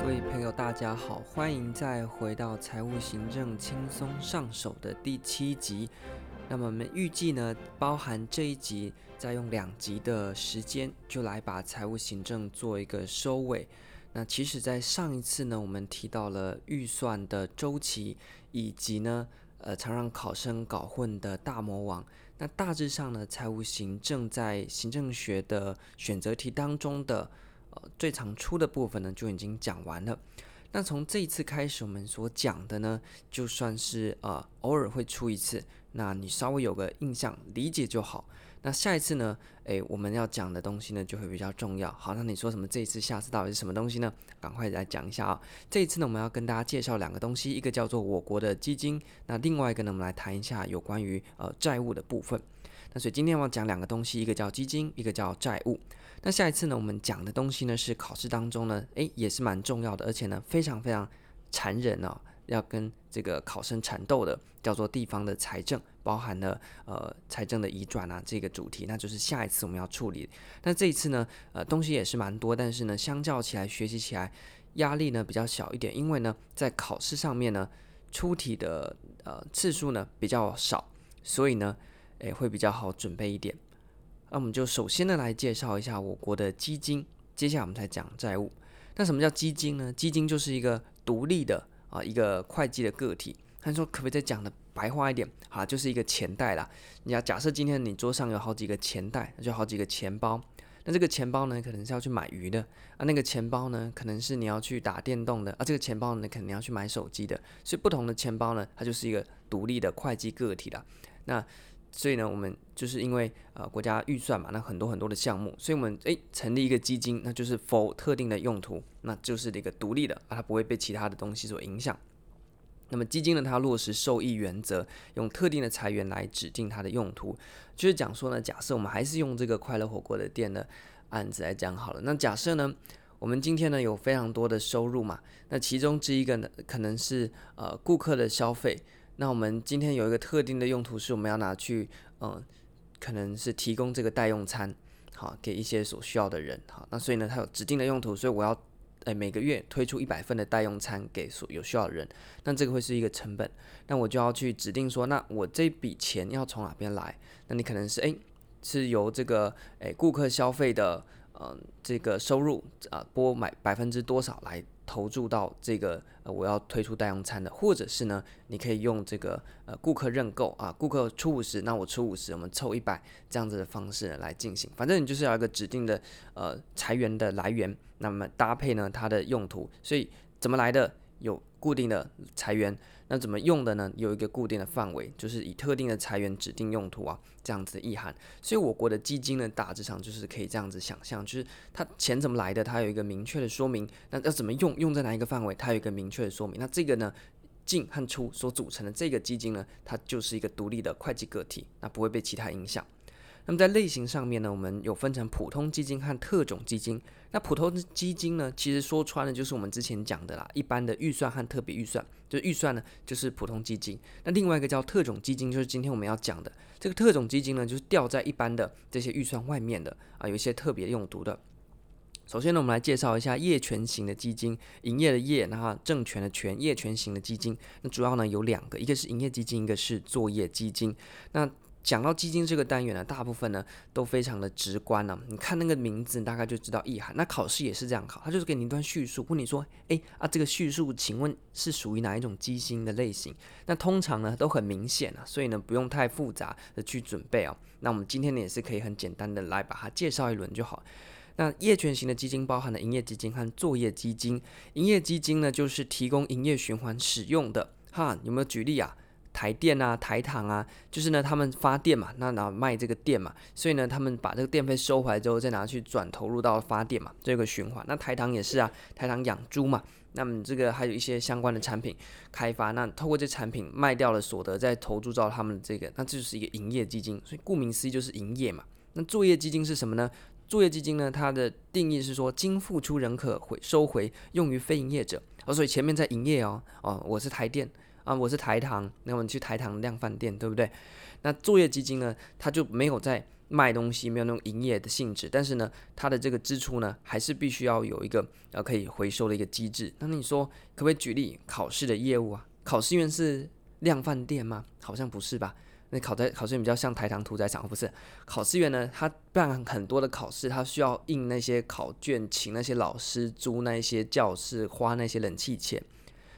各位朋友，大家好，欢迎再回到财务行政轻松上手的第七集。那么我们预计呢，包含这一集，再用两集的时间，就来把财务行政做一个收尾。那其实，在上一次呢，我们提到了预算的周期，以及呢，呃，常让考生搞混的大魔王。那大致上呢，财务行政在行政学的选择题当中的呃最常出的部分呢，就已经讲完了。那从这一次开始，我们所讲的呢，就算是呃偶尔会出一次。那你稍微有个印象、理解就好。那下一次呢？诶，我们要讲的东西呢就会比较重要。好，那你说什么？这一次、下次到底是什么东西呢？赶快来讲一下啊！这一次呢，我们要跟大家介绍两个东西，一个叫做我国的基金，那另外一个呢，我们来谈一下有关于呃债务的部分。那所以今天我要讲两个东西，一个叫基金，一个叫债务。那下一次呢，我们讲的东西呢是考试当中呢，诶，也是蛮重要的，而且呢非常非常残忍哦。要跟这个考生缠斗的叫做地方的财政，包含了呃财政的移转啊这个主题，那就是下一次我们要处理。那这一次呢，呃东西也是蛮多，但是呢相较起来学习起来压力呢比较小一点，因为呢在考试上面呢出题的呃次数呢比较少，所以呢诶会比较好准备一点。那我们就首先呢来介绍一下我国的基金，接下来我们才讲债务。那什么叫基金呢？基金就是一个独立的。啊，一个会计的个体，他说可不可以再讲的白话一点？啊，就是一个钱袋啦。你要假设今天你桌上有好几个钱袋，就好几个钱包。那这个钱包呢，可能是要去买鱼的啊。那个钱包呢，可能是你要去打电动的啊。这个钱包呢，可能你要去买手机的。所以不同的钱包呢，它就是一个独立的会计个体啦。那所以呢，我们就是因为呃国家预算嘛，那很多很多的项目，所以我们诶成立一个基金，那就是 for 特定的用途，那就是一个独立的啊，它不会被其他的东西所影响。那么基金呢，它落实受益原则，用特定的财源来指定它的用途。就是讲说呢，假设我们还是用这个快乐火锅的店的案子来讲好了。那假设呢，我们今天呢有非常多的收入嘛，那其中之一个呢，可能是呃顾客的消费。那我们今天有一个特定的用途，是我们要拿去，嗯、可能是提供这个代用餐，好，给一些所需要的人，好，那所以呢，它有指定的用途，所以我要，诶，每个月推出一百份的代用餐给所有需要的人，那这个会是一个成本，那我就要去指定说，那我这笔钱要从哪边来？那你可能是，诶，是由这个，诶，顾客消费的，嗯、这个收入啊，拨买百分之多少来？投注到这个呃，我要推出代用餐的，或者是呢，你可以用这个呃顾客认购啊，顾客出五十，那我出五十，我们凑一百这样子的方式来进行。反正你就是要一个指定的呃裁员的来源，那么搭配呢它的用途，所以怎么来的有固定的裁员。那怎么用的呢？有一个固定的范围，就是以特定的财源指定用途啊，这样子的意涵。所以我国的基金呢，大致上就是可以这样子想象，就是它钱怎么来的，它有一个明确的说明。那要怎么用，用在哪一个范围，它有一个明确的说明。那这个呢，进和出所组成的这个基金呢，它就是一个独立的会计个体，那不会被其他影响。那么在类型上面呢，我们有分成普通基金和特种基金。那普通基金呢，其实说穿了就是我们之前讲的啦，一般的预算和特别预算。就预算呢，就是普通基金。那另外一个叫特种基金，就是今天我们要讲的这个特种基金呢，就是掉在一般的这些预算外面的啊，有一些特别用途的。首先呢，我们来介绍一下业权型的基金，营业的业，然后证券的权，业权型的基金。那主要呢有两个，一个是营业基金，一个是作业基金。那讲到基金这个单元呢，大部分呢都非常的直观呢、啊。你看那个名字，大概就知道意涵。那考试也是这样考，他就是给你一段叙述，问你说，诶啊，这个叙述，请问是属于哪一种基金的类型？那通常呢都很明显啊，所以呢不用太复杂的去准备啊。那我们今天呢也是可以很简单的来把它介绍一轮就好。那业权型的基金包含了营业基金和作业基金。营业基金呢就是提供营业循环使用的，哈，有没有举例啊？台电啊，台糖啊，就是呢，他们发电嘛，那然后卖这个电嘛，所以呢，他们把这个电费收回来之后，再拿去转投入到发电嘛，这个循环。那台糖也是啊，台糖养猪嘛，那么这个还有一些相关的产品开发，那透过这产品卖掉了所得，再投注到他们这个，那这就是一个营业基金。所以顾名思义就是营业嘛。那作业基金是什么呢？作业基金呢，它的定义是说，经付出仍可回收回，用于非营业者。哦，所以前面在营业哦，哦，我是台电。啊，我是台糖，那我们去台糖量贩店，对不对？那作业基金呢，它就没有在卖东西，没有那种营业的性质，但是呢，它的这个支出呢，还是必须要有一个呃可以回收的一个机制。那你说可不可以举例考试的业务啊？考试院是量贩店吗？好像不是吧？那考在考试院比较像台糖屠宰场，不是？考试院呢，它办很多的考试，它需要印那些考卷，请那些老师租那些教室，花那些冷气钱。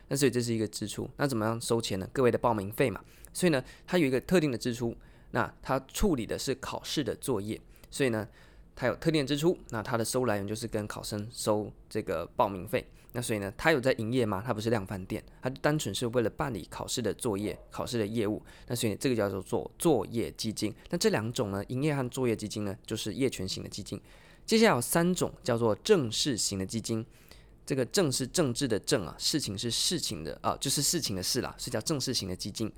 那所以这是一个支出。那怎么样收钱呢？各位的报名费嘛。所以呢，它有一个特定的支出。那它处理的是考试的作业，所以呢，它有特定的支出。那它的收入来源就是跟考生收这个报名费。那所以呢，它有在营业吗？它不是量贩店，它单纯是为了办理考试的作业、考试的业务。那所以这个叫做做作业基金。那这两种呢，营业和作业基金呢，就是业权型的基金。接下来有三种叫做正式型的基金。这个政是政治的政啊，事情是事情的啊，就是事情的事啦，是叫正式型的基金。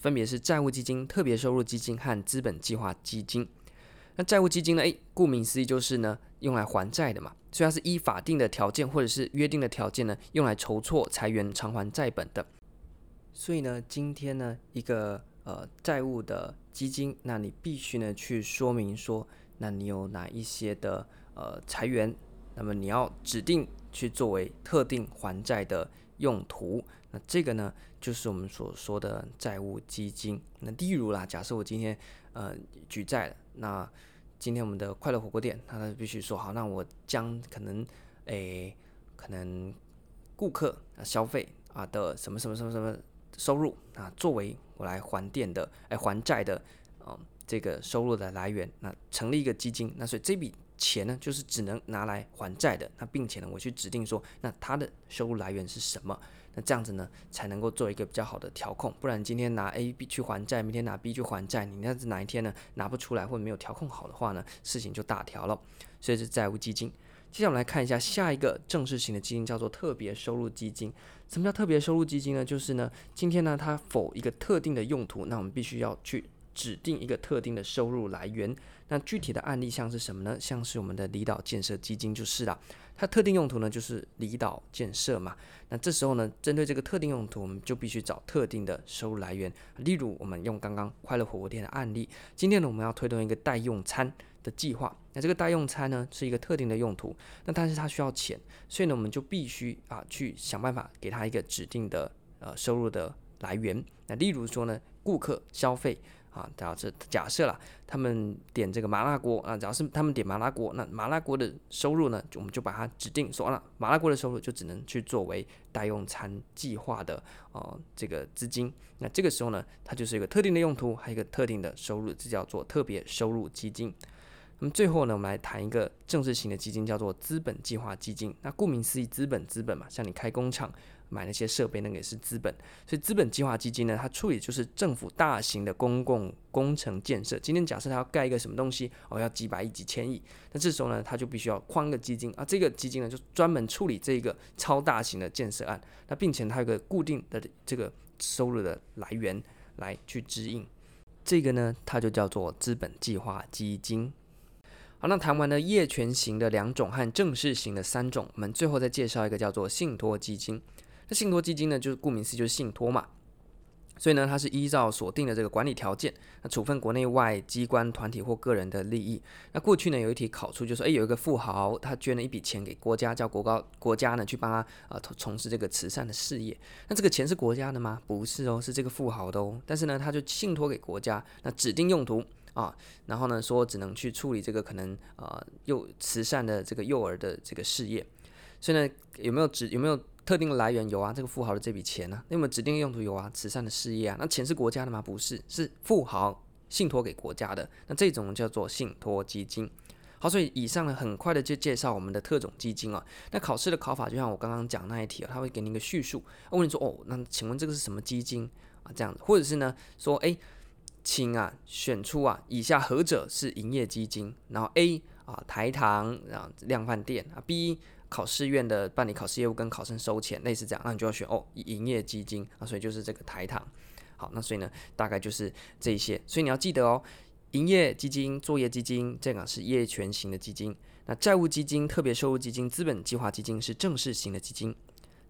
分别是债务基金、特别收入基金和资本计划基金。那债务基金呢？诶，顾名思义就是呢，用来还债的嘛。所以它是依法定的条件或者是约定的条件呢，用来筹措财源偿还债本的。所以呢，今天呢，一个呃债务的基金，那你必须呢去说明说，那你有哪一些的呃财源，那么你要指定去作为特定还债的用途。那这个呢，就是我们所说的债务基金。那例如啦，假设我今天呃举债了，那今天我们的快乐火锅店，他必须说好，那我将可能诶可能顾客啊消费啊的什么什么什么什么收入啊，作为我来还店的哎还债的啊这个收入的来源，那成立一个基金，那所以这笔钱呢，就是只能拿来还债的。那并且呢，我去指定说，那它的收入来源是什么？那这样子呢，才能够做一个比较好的调控。不然今天拿 A、B 去还债，明天拿 B 去还债，你那是哪一天呢拿不出来或者没有调控好的话呢，事情就大条了。所以是债务基金。接下来我们来看一下下一个正式型的基金，叫做特别收入基金。什么叫特别收入基金呢？就是呢，今天呢它否一个特定的用途，那我们必须要去指定一个特定的收入来源。那具体的案例像是什么呢？像是我们的离岛建设基金就是了。它特定用途呢，就是离岛建设嘛。那这时候呢，针对这个特定用途，我们就必须找特定的收入来源。例如，我们用刚刚快乐火锅店的案例，今天呢，我们要推动一个代用餐的计划。那这个代用餐呢，是一个特定的用途，那但是它需要钱，所以呢，我们就必须啊去想办法给它一个指定的呃收入的来源。那例如说呢，顾客消费。啊，假设假设啦，他们点这个麻辣锅啊，只要是他们点麻辣锅，那麻辣锅的收入呢，我们就把它指定说完了，麻辣锅的收入就只能去作为代用餐计划的哦、呃、这个资金。那这个时候呢，它就是一个特定的用途，还有一个特定的收入，这叫做特别收入基金。那么最后呢，我们来谈一个正式型的基金，叫做资本计划基金。那顾名思义，资本资本嘛，像你开工厂。买那些设备，那个也是资本，所以资本计划基金呢，它处理就是政府大型的公共工程建设。今天假设它要盖一个什么东西，哦，要几百亿、几千亿，那这时候呢，它就必须要框个基金啊，这个基金呢，就专门处理这个超大型的建设案。那并且它有个固定的这个收入的来源来去支应，这个呢，它就叫做资本计划基金。好，那谈完了业权型的两种和正式型的三种，我们最后再介绍一个叫做信托基金。那信托基金呢，就是顾名思义就是信托嘛，所以呢，它是依照所定的这个管理条件，那处分国内外机关团体或个人的利益。那过去呢，有一题考出，就说，诶，有一个富豪，他捐了一笔钱给国家，叫国高国家呢去帮他呃从事这个慈善的事业。那这个钱是国家的吗？不是哦，是这个富豪的哦。但是呢，他就信托给国家，那指定用途啊，然后呢说只能去处理这个可能呃幼慈善的这个幼儿的这个事业。所以呢，有没有指有没有？特定的来源有啊，这个富豪的这笔钱呢、啊，那么指定用途有啊，慈善的事业啊，那钱是国家的吗？不是，是富豪信托给国家的，那这种叫做信托基金。好，所以以上呢，很快的就介绍我们的特种基金啊。那考试的考法就像我刚刚讲那一题啊，他会给你一个叙述，问你说哦，那请问这个是什么基金啊？这样子，或者是呢说，哎，请啊选出啊以下何者是营业基金？然后 A 啊台糖啊量贩店啊 B。考试院的办理考试业务跟考生收钱类似这样，那你就要选哦营业基金啊，所以就是这个台糖。好，那所以呢大概就是这一些，所以你要记得哦，营业基金、作业基金这个是业权型的基金，那债务基金、特别收入基金、资本计划基金是正式型的基金，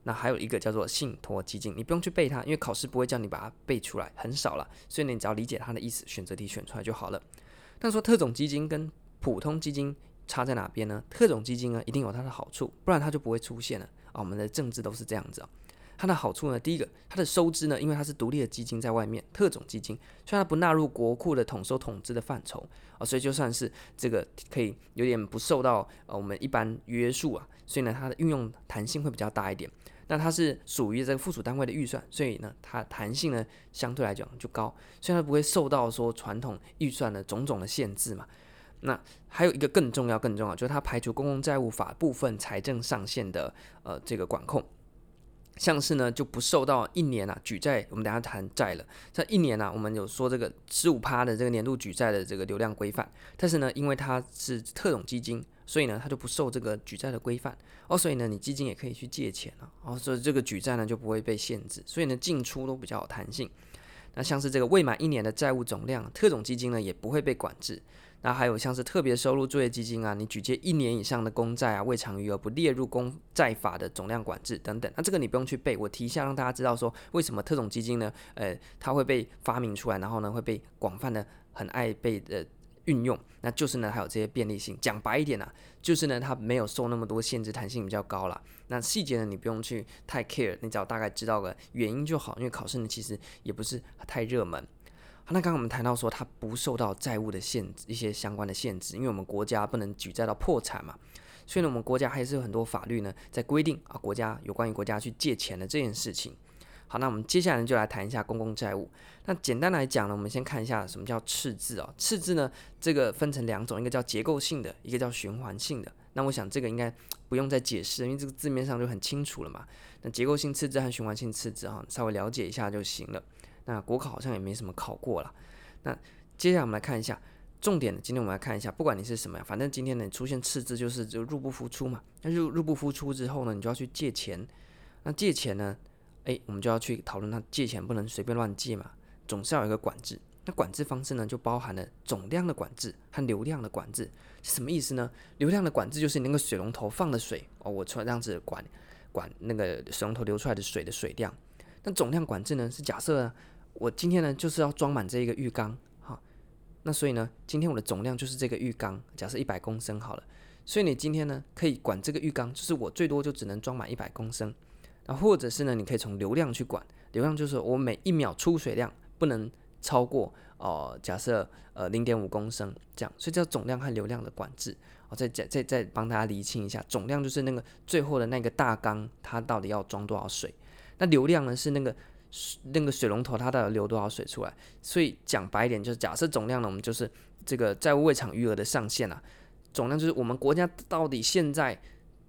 那还有一个叫做信托基金，你不用去背它，因为考试不会叫你把它背出来，很少了，所以你只要理解它的意思，选择题选出来就好了。但说特种基金跟普通基金差在哪边呢？特种基金呢，一定有它的好处，不然它就不会出现了啊。我们的政治都是这样子啊。它的好处呢，第一个，它的收支呢，因为它是独立的基金在外面，特种基金，虽然它不纳入国库的统收统支的范畴啊，所以就算是这个可以有点不受到呃我们一般约束啊，所以呢，它的运用弹性会比较大一点。那它是属于这个附属单位的预算，所以呢，它弹性呢相对来讲就高，虽然它不会受到说传统预算的种种的限制嘛。那还有一个更重要、更重要，就是它排除公共债务法部分财政上限的呃这个管控。像是呢，就不受到一年啊举债，我们等下谈债了。在一年啊，我们有说这个十五趴的这个年度举债的这个流量规范，但是呢，因为它是特种基金，所以呢，它就不受这个举债的规范哦。所以呢，你基金也可以去借钱啊，哦，所以这个举债呢就不会被限制，所以呢，进出都比较有弹性。那像是这个未满一年的债务总量，特种基金呢也不会被管制。那还有像是特别收入作业基金啊，你举借一年以上的公债啊，未偿余额不列入公债法的总量管制等等。那这个你不用去背，我提一下让大家知道说为什么特种基金呢？呃，它会被发明出来，然后呢会被广泛的很爱被呃运用。那就是呢还有这些便利性。讲白一点啊，就是呢它没有受那么多限制，弹性比较高啦。那细节呢你不用去太 care，你只要大概知道个原因就好，因为考试呢其实也不是太热门。那刚刚我们谈到说，它不受到债务的限制，一些相关的限制，因为我们国家不能举债到破产嘛，所以呢，我们国家还是有很多法律呢在规定啊，国家有关于国家去借钱的这件事情。好，那我们接下来就来谈一下公共债务。那简单来讲呢，我们先看一下什么叫赤字啊？赤字呢，这个分成两种，一个叫结构性的，一个叫循环性的。那我想这个应该不用再解释，因为这个字面上就很清楚了嘛。那结构性赤字和循环性赤字哈，稍微了解一下就行了。那国考好像也没什么考过了。那接下来我们来看一下重点的。今天我们来看一下，不管你是什么呀，反正今天呢出现赤字就是就入不敷出嘛。那入入不敷出之后呢，你就要去借钱。那借钱呢，诶，我们就要去讨论，它借钱不能随便乱借嘛，总是要有一个管制。那管制方式呢，就包含了总量的管制和流量的管制。是什么意思呢？流量的管制就是你那个水龙头放的水哦，我出来这样子管管那个水龙头流出来的水的水量。那总量管制呢，是假设呢。我今天呢就是要装满这一个浴缸，好，那所以呢，今天我的总量就是这个浴缸，假设一百公升好了，所以你今天呢可以管这个浴缸，就是我最多就只能装满一百公升，啊，或者是呢，你可以从流量去管，流量就是我每一秒出水量不能超过哦、假设呃零点五公升这样，所以叫总量和流量的管制。我再再再再帮大家厘清一下，总量就是那个最后的那个大缸，它到底要装多少水，那流量呢是那个。那个水龙头它到底流多少水出来？所以讲白一点，就是假设总量呢，我们就是这个债务未偿余额的上限啊。总量就是我们国家到底现在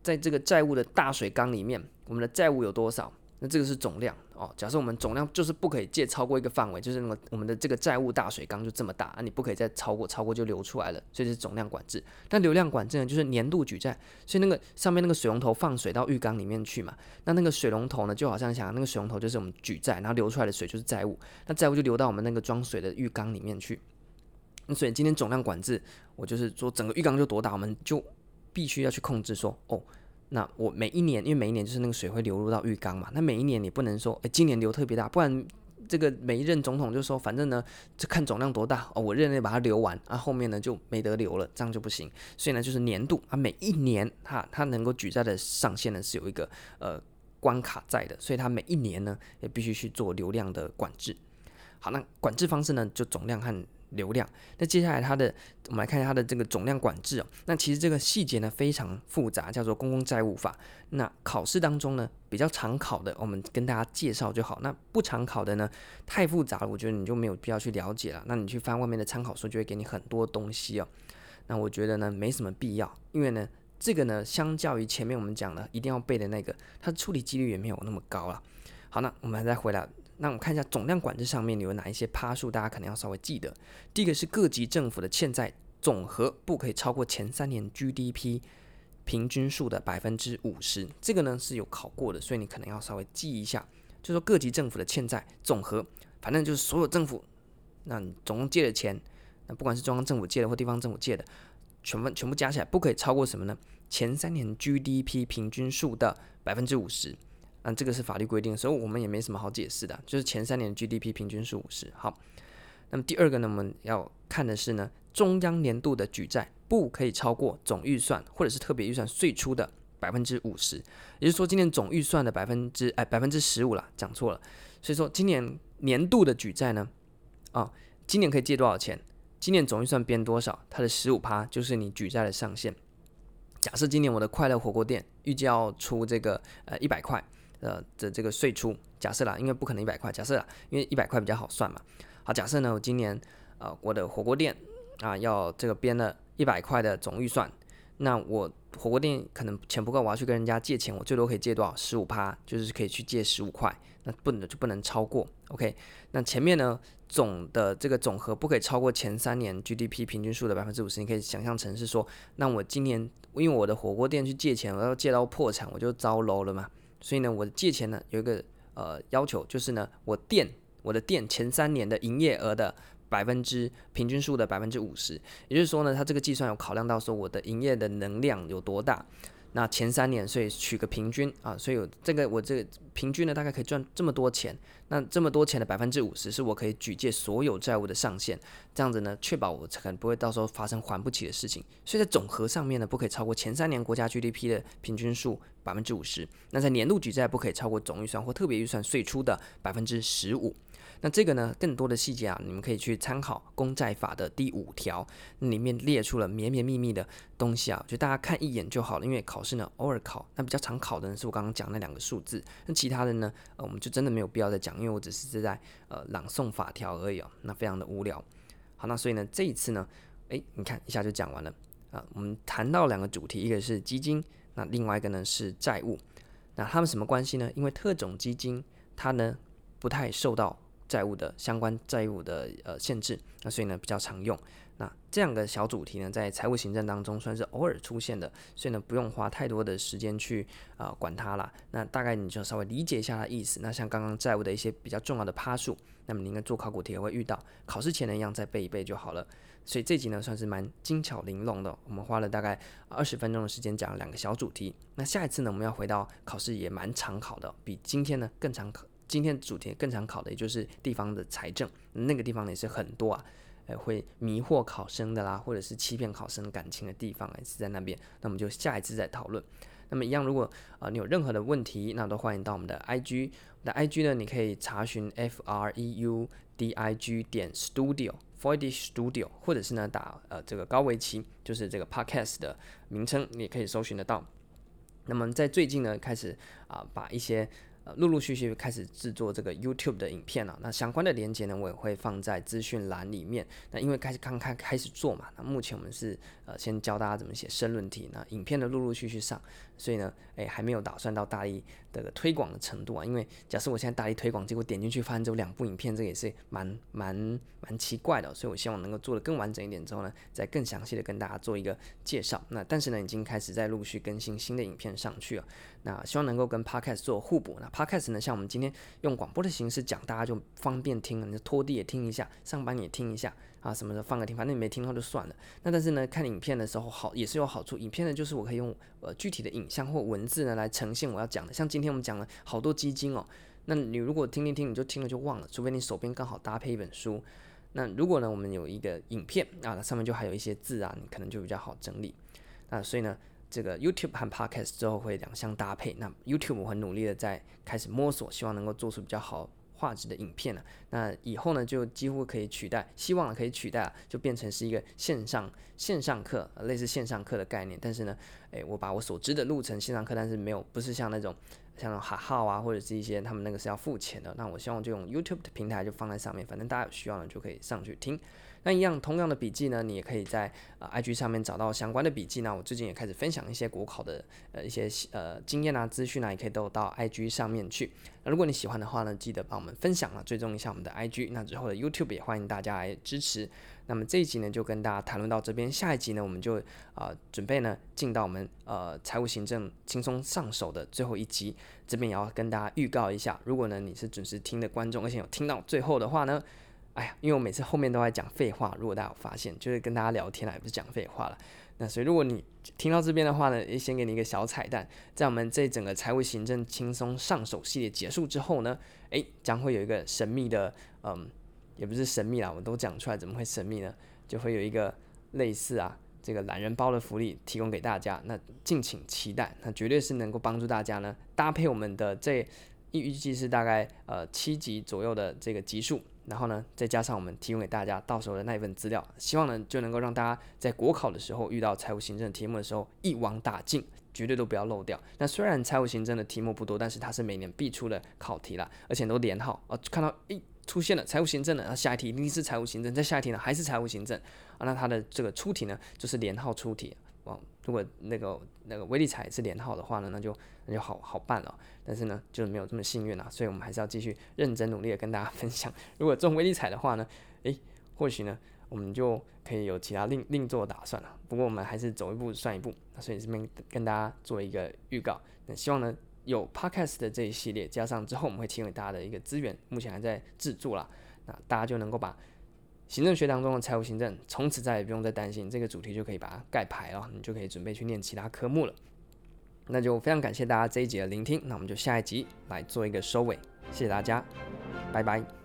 在这个债务的大水缸里面，我们的债务有多少？那这个是总量哦。假设我们总量就是不可以借超过一个范围，就是那个我们的这个债务大水缸就这么大啊，你不可以再超过，超过就流出来了，所以是总量管制。但流量管制呢，就是年度举债，所以那个上面那个水龙头放水到浴缸里面去嘛，那那个水龙头呢，就好像想那个水龙头就是我们举债，然后流出来的水就是债务，那债务就流到我们那个装水的浴缸里面去。那所以今天总量管制，我就是说整个浴缸就多大，我们就必须要去控制说哦。那我每一年，因为每一年就是那个水会流入到浴缸嘛，那每一年你不能说，诶，今年流特别大，不然这个每一任总统就说，反正呢，就看总量多大哦，我任内把它流完，啊，后面呢就没得流了，这样就不行。所以呢，就是年度啊，每一年它它能够举债的上限呢是有一个呃关卡在的，所以它每一年呢也必须去做流量的管制。好，那管制方式呢就总量和。流量，那接下来它的，我们来看一下它的这个总量管制哦。那其实这个细节呢非常复杂，叫做公共债务法。那考试当中呢比较常考的，我们跟大家介绍就好。那不常考的呢太复杂了，我觉得你就没有必要去了解了。那你去翻外面的参考书，就会给你很多东西哦。那我觉得呢没什么必要，因为呢这个呢相较于前面我们讲的一定要背的那个，它的处理几率也没有那么高了。好，那我们再回来。那我们看一下总量管制上面有哪一些趴数，大家可能要稍微记得。第一个是各级政府的欠债总和不可以超过前三年 GDP 平均数的百分之五十，这个呢是有考过的，所以你可能要稍微记一下。就说各级政府的欠债总和，反正就是所有政府，那你总共借的钱，那不管是中央政府借的或地方政府借的，全部全部加起来不可以超过什么呢？前三年 GDP 平均数的百分之五十。那这个是法律规定，所以我们也没什么好解释的，就是前三年 GDP 平均是五十。好，那么第二个呢，我们要看的是呢，中央年度的举债不可以超过总预算或者是特别预算岁出的百分之五十，也就是说今年总预算的百分之哎百分之十五了，讲错了。所以说今年年度的举债呢，啊、今年可以借多少钱？今年总预算编多少？它的十五趴就是你举债的上限。假设今年我的快乐火锅店预计要出这个呃一百块呃的这个税出，假设啦，因为不可能一百块，假设啦，因为一百块比较好算嘛。好，假设呢，我今年呃我的火锅店啊要这个编了一百块的总预算，那我火锅店可能钱不够，我要去跟人家借钱，我最多可以借多少？十五趴，就是可以去借十五块，那不能就不能超过。OK，那前面呢总的这个总和不可以超过前三年 GDP 平均数的百分之五十，你可以想象成是说，那我今年。因为我的火锅店去借钱，我要借到破产，我就遭楼了嘛。所以呢，我借钱呢有一个呃要求，就是呢，我店我的店前三年的营业额的百分之平均数的百分之五十，也就是说呢，它这个计算有考量到说我的营业的能量有多大。那前三年，所以取个平均啊，所以有这个我这个平均呢，大概可以赚这么多钱。那这么多钱的百分之五十是我可以举借所有债务的上限，这样子呢，确保我可能不会到时候发生还不起的事情。所以在总和上面呢，不可以超过前三年国家 GDP 的平均数百分之五十。那在年度举债不可以超过总预算或特别预算岁出的百分之十五。那这个呢，更多的细节啊，你们可以去参考公债法的第五条，里面列出了绵绵密密的东西啊，就大家看一眼就好了。因为考试呢，偶尔考，那比较常考的呢是我刚刚讲那两个数字，那其他的呢，呃，我们就真的没有必要再讲，因为我只是在呃朗诵法条而已哦，那非常的无聊。好，那所以呢，这一次呢，诶，你看一下就讲完了啊，我们谈到两个主题，一个是基金，那另外一个呢是债务，那它们什么关系呢？因为特种基金它呢不太受到。债务的相关债务的呃限制，那所以呢比较常用。那这样的小主题呢，在财务行政当中算是偶尔出现的，所以呢不用花太多的时间去啊、呃、管它啦。那大概你就稍微理解一下它意思。那像刚刚债务的一些比较重要的趴数，那么你应该做考古题也会遇到，考试前呢一样再背一背就好了。所以这集呢算是蛮精巧玲珑的，我们花了大概二十分钟的时间讲两个小主题。那下一次呢我们要回到考试也蛮常考的，比今天呢更常考。今天主题更常考的，也就是地方的财政，那个地方也是很多啊，呃，会迷惑考生的啦，或者是欺骗考生感情的地方，也是在那边。那我们就下一次再讨论。那么一样，如果啊、呃、你有任何的问题，那都欢迎到我们的 IG，我们的 IG 呢，你可以查询 F R E U D I G 点 Studio，Freudish Studio，或者是呢打呃这个高维奇，就是这个 Podcast 的名称，你也可以搜寻得到。那么在最近呢，开始啊、把一些呃，陆陆续续开始制作这个 YouTube 的影片了，那相关的连接呢，我也会放在资讯栏里面。那因为开始刚开开始做嘛，那目前我们是呃先教大家怎么写申论题。那影片的陆陆续续上，所以呢，诶还没有打算到大力的推广的程度啊。因为假设我现在大力推广，结果点进去发现只有两部影片，这个也是蛮蛮蛮奇怪的。所以我希望能够做得更完整一点之后呢，再更详细的跟大家做一个介绍。那但是呢，已经开始在陆续更新新的影片上去了。那希望能够跟 Podcast 做互补。那 Podcast 呢，像我们今天用广播的形式讲，大家就方便听了，你拖地也听一下，上班也听一下啊，什么的放个听，反正你没听到就算了。那但是呢，看影片的时候好也是有好处。影片呢，就是我可以用呃具体的影像或文字呢来呈现我要讲的。像今天我们讲了好多基金哦，那你如果听听听，你就听了就忘了，除非你手边刚好搭配一本书。那如果呢，我们有一个影片啊，上面就还有一些字啊，你可能就比较好整理。那所以呢。这个 YouTube 和 Podcast 之后会两相搭配。那 YouTube 我很努力的在开始摸索，希望能够做出比较好画质的影片了。那以后呢，就几乎可以取代，希望可以取代，就变成是一个线上线上课，类似线上课的概念。但是呢，诶，我把我所知的路程线上课，但是没有，不是像那种像那种哈号啊，或者是一些他们那个是要付钱的。那我希望就用 YouTube 的平台就放在上面，反正大家有需要呢就可以上去听。那一样同样的笔记呢，你也可以在呃 IG 上面找到相关的笔记。那我最近也开始分享一些国考的呃一些呃经验啊资讯啊，也可以都到 IG 上面去。那如果你喜欢的话呢，记得帮我们分享了，追踪一下我们的 IG。那之后的 YouTube 也欢迎大家来支持。那么这一集呢就跟大家谈论到这边，下一集呢我们就啊、准备呢进到我们呃财务行政轻松上手的最后一集，这边也要跟大家预告一下，如果呢你是准时听的观众，而且有听到最后的话呢。哎呀，因为我每次后面都在讲废话，如果大家有发现，就是跟大家聊天啊，也不是讲废话了。那所以如果你听到这边的话呢，也先给你一个小彩蛋，在我们这整个财务行政轻松上手系列结束之后呢，诶，将会有一个神秘的，嗯，也不是神秘啦，我都讲出来，怎么会神秘呢？就会有一个类似啊这个懒人包的福利提供给大家，那敬请期待，那绝对是能够帮助大家呢，搭配我们的这预计是大概呃七集左右的这个集数。然后呢，再加上我们提供给大家到时候的那一份资料，希望呢就能够让大家在国考的时候遇到财务行政题目的时候一网打尽，绝对都不要漏掉。那虽然财务行政的题目不多，但是它是每年必出的考题啦，而且都连号啊。看到诶出现了财务行政的，然后下一题一定是财务行政，再下一题呢还是财务行政啊。那它的这个出题呢就是连号出题。哦，如果那个那个威力彩是连号的话呢，那就那就好好办了。但是呢，就是没有这么幸运啊，所以我们还是要继续认真努力的跟大家分享。如果中威力彩的话呢，诶，或许呢，我们就可以有其他另另做打算了。不过我们还是走一步算一步，那所以这边跟大家做一个预告。那希望呢，有 Podcast 的这一系列，加上之后我们会提供给大家的一个资源，目前还在制作啦，那大家就能够把。行政学当中的财务行政，从此再也不用再担心这个主题就可以把它盖牌了，你就可以准备去念其他科目了。那就非常感谢大家这一集的聆听，那我们就下一集来做一个收尾，谢谢大家，拜拜。